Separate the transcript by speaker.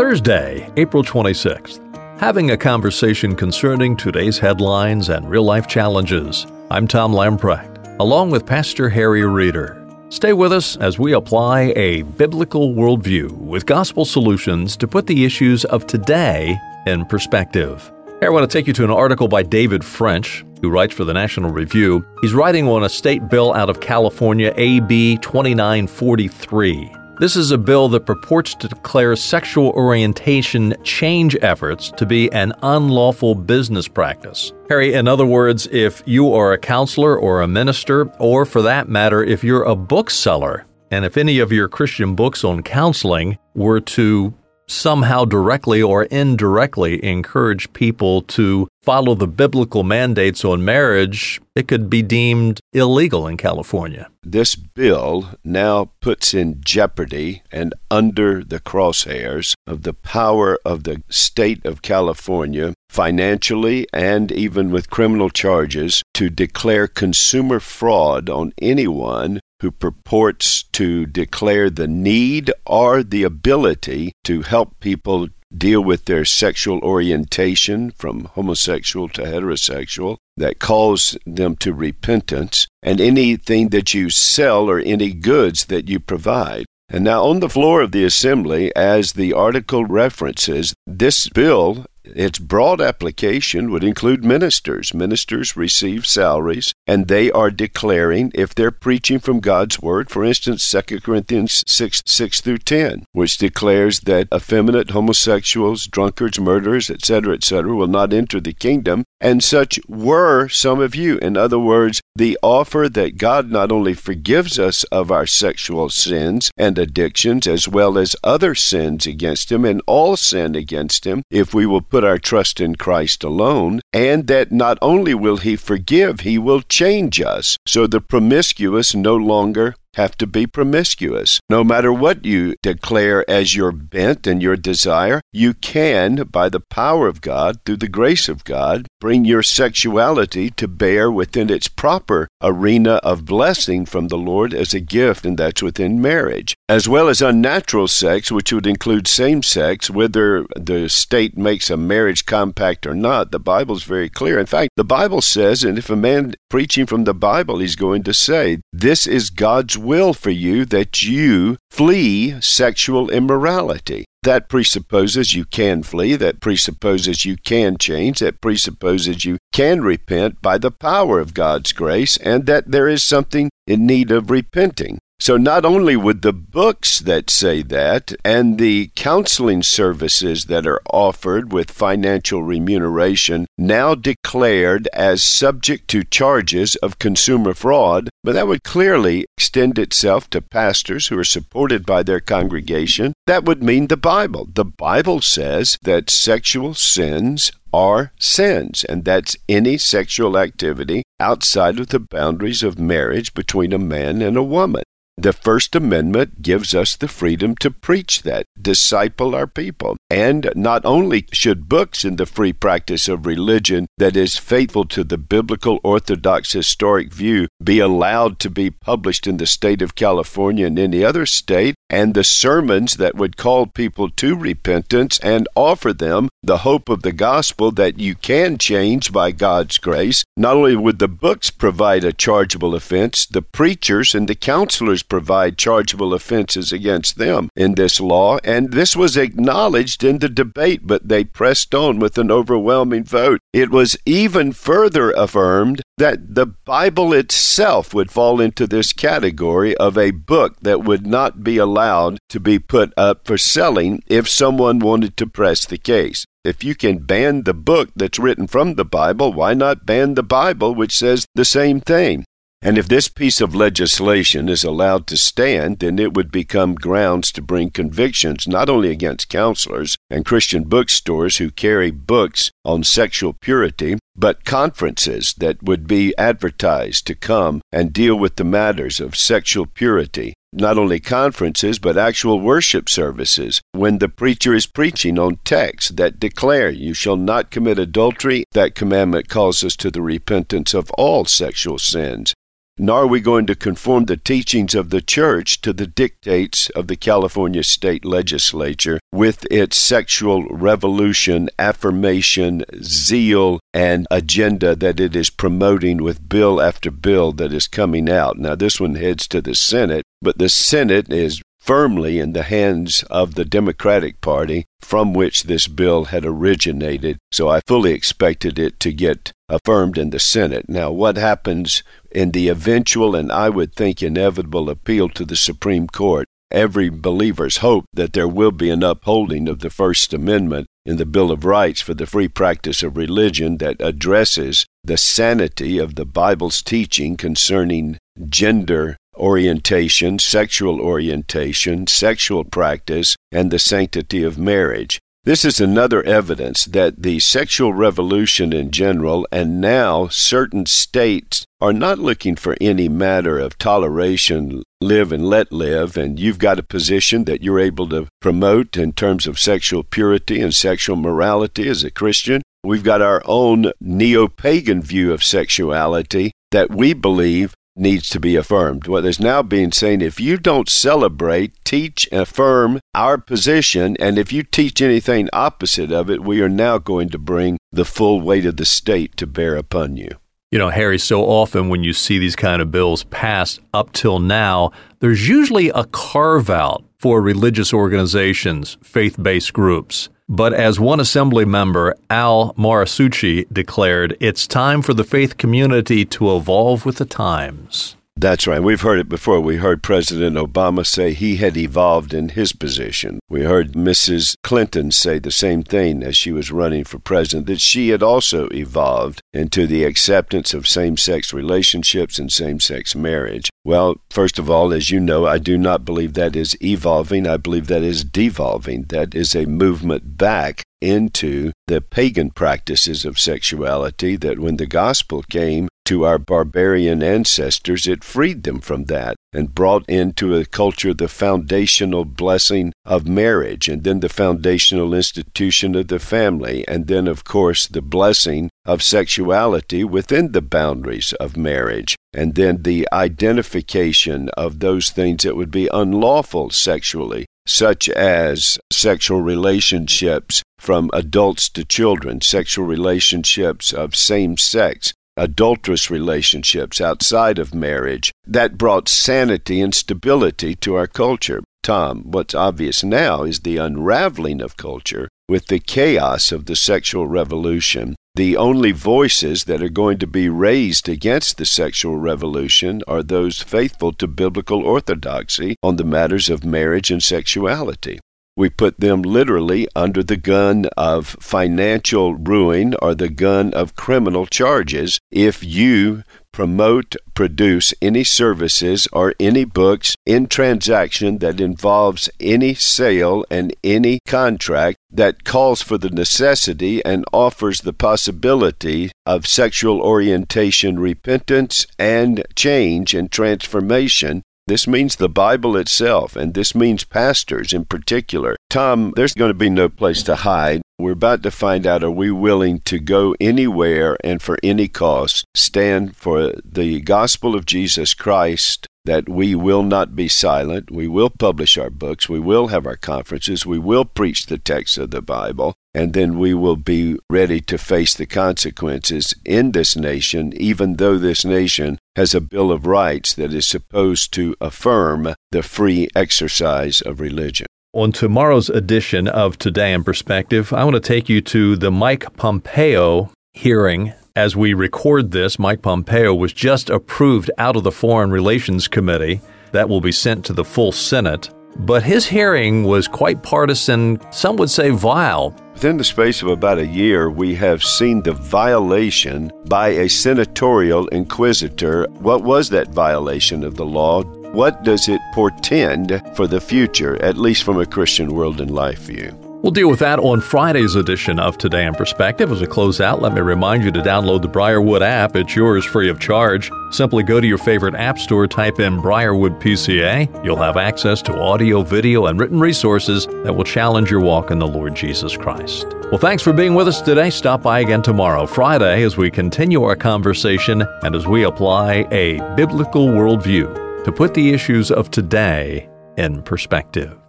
Speaker 1: Thursday, April 26th. Having a conversation concerning today's headlines and real life challenges. I'm Tom Lamprecht, along with Pastor Harry Reeder. Stay with us as we apply a biblical worldview with gospel solutions to put the issues of today in perspective. Harry, I want to take you to an article by David French, who writes for the National Review. He's writing on a state bill out of California, AB 2943. This is a bill that purports to declare sexual orientation change efforts to be an unlawful business practice. Harry, in other words, if you are a counselor or a minister, or for that matter, if you're a bookseller, and if any of your Christian books on counseling were to somehow directly or indirectly encourage people to follow the biblical mandates on marriage, it could be deemed illegal in California.
Speaker 2: This bill now puts in jeopardy and under the crosshairs of the power of the state of California financially and even with criminal charges to declare consumer fraud on anyone who purports to declare the need or the ability to help people deal with their sexual orientation from homosexual to heterosexual that calls them to repentance and anything that you sell or any goods that you provide. And now, on the floor of the assembly, as the article references, this bill its broad application would include ministers. Ministers receive salaries, and they are declaring if they're preaching from God's Word, for instance, 2 Corinthians 6 6 through 10, which declares that effeminate homosexuals, drunkards, murderers, etc., etc., will not enter the kingdom. And such were some of you. In other words, the offer that God not only forgives us of our sexual sins and addictions, as well as other sins against Him and all sin against Him, if we will put our trust in Christ alone, and that not only will He forgive, He will change us. So the promiscuous no longer have to be promiscuous. No matter what you declare as your bent and your desire, you can, by the power of God, through the grace of God, bring your sexuality to bear within its proper arena of blessing from the Lord as a gift, and that's within marriage, as well as unnatural sex, which would include same sex, whether the state makes a marriage compact or not. The Bible's very clear. In fact, the Bible says, and if a man preaching from the Bible, he's going to say, This is God's will for you that you flee sexual immorality. That presupposes you can flee, that presupposes you can change, that presupposes you can repent by the power of God's grace, and that there is something in need of repenting. So, not only would the books that say that and the counseling services that are offered with financial remuneration now declared as subject to charges of consumer fraud, but that would clearly extend itself to pastors who are supported by their congregation. That would mean the Bible. The Bible says that sexual sins are sins, and that's any sexual activity outside of the boundaries of marriage between a man and a woman. The First Amendment gives us the freedom to preach that, disciple our people. And not only should books in the free practice of religion that is faithful to the biblical orthodox historic view be allowed to be published in the state of California and any other state, and the sermons that would call people to repentance and offer them the hope of the gospel that you can change by God's grace. Not only would the books provide a chargeable offense, the preachers and the counselors provide chargeable offenses against them in this law, and this was acknowledged in the debate, but they pressed on with an overwhelming vote. It was even further affirmed that the Bible itself would fall into this category of a book that would not be allowed to be put up for selling if someone wanted to press the case. If you can ban the book that's written from the Bible, why not ban the Bible, which says the same thing? And if this piece of legislation is allowed to stand, then it would become grounds to bring convictions not only against counselors and Christian bookstores who carry books on sexual purity, but conferences that would be advertised to come and deal with the matters of sexual purity. Not only conferences, but actual worship services when the preacher is preaching on texts that declare, You shall not commit adultery. That commandment calls us to the repentance of all sexual sins. Nor are we going to conform the teachings of the church to the dictates of the California state legislature with its sexual revolution, affirmation, zeal, and agenda that it is promoting with bill after bill that is coming out. Now, this one heads to the Senate, but the Senate is firmly in the hands of the Democratic Party from which this bill had originated, so I fully expected it to get affirmed in the Senate. Now, what happens in the eventual and I would think inevitable appeal to the Supreme Court? Every believer's hope that there will be an upholding of the First Amendment in the Bill of Rights for the free practice of religion that addresses the sanity of the Bible's teaching concerning gender orientation, sexual orientation, sexual practice, and the sanctity of marriage. This is another evidence that the sexual revolution in general, and now certain states, are not looking for any matter of toleration, live and let live, and you've got a position that you're able to promote in terms of sexual purity and sexual morality as a Christian. We've got our own neo pagan view of sexuality that we believe needs to be affirmed. What is now being saying, if you don't celebrate, teach, affirm our position, and if you teach anything opposite of it, we are now going to bring the full weight of the state to bear upon you.
Speaker 1: You know, Harry, so often when you see these kind of bills passed up till now, there's usually a carve out for religious organizations, faith based groups. But as one assembly member, Al Muratsuchi, declared, it's time for the faith community to evolve with the times.
Speaker 2: That's right. We've heard it before. We heard President Obama say he had evolved in his position. We heard Mrs. Clinton say the same thing as she was running for president, that she had also evolved into the acceptance of same sex relationships and same sex marriage. Well, first of all, as you know, I do not believe that is evolving. I believe that is devolving. That is a movement back into the pagan practices of sexuality that when the gospel came to our barbarian ancestors, it freed them from that and brought into a culture the foundational blessing of marriage, and then the foundational institution of the family, and then, of course, the blessing of sexuality within the boundaries of marriage, and then the identification of those things that would be unlawful sexually such as sexual relationships from adults to children, sexual relationships of same sex, adulterous relationships outside of marriage. That brought sanity and stability to our culture. Tom, what's obvious now is the unraveling of culture with the chaos of the sexual revolution. The only voices that are going to be raised against the sexual revolution are those faithful to biblical orthodoxy on the matters of marriage and sexuality. We put them literally under the gun of financial ruin or the gun of criminal charges if you promote, produce any services or any books in transaction that involves any sale and any contract that calls for the necessity and offers the possibility of sexual orientation repentance and change and transformation this means the Bible itself, and this means pastors in particular. Tom, there's going to be no place to hide. We're about to find out are we willing to go anywhere and for any cost stand for the gospel of Jesus Christ that we will not be silent. We will publish our books. We will have our conferences. We will preach the text of the Bible. And then we will be ready to face the consequences in this nation, even though this nation has a Bill of Rights that is supposed to affirm the free exercise of religion.
Speaker 1: On tomorrow's edition of Today in Perspective, I want to take you to the Mike Pompeo hearing as we record this, Mike Pompeo was just approved out of the Foreign Relations Committee. That will be sent to the full Senate. But his hearing was quite partisan, some would say vile.
Speaker 2: Within the space of about a year, we have seen the violation by a senatorial inquisitor. What was that violation of the law? What does it portend for the future, at least from a Christian world and life view?
Speaker 1: We'll deal with that on Friday's edition of Today in Perspective. As we close out, let me remind you to download the Briarwood app. It's yours free of charge. Simply go to your favorite app store, type in Briarwood PCA. You'll have access to audio, video, and written resources that will challenge your walk in the Lord Jesus Christ. Well, thanks for being with us today. Stop by again tomorrow, Friday, as we continue our conversation and as we apply a biblical worldview to put the issues of today in perspective.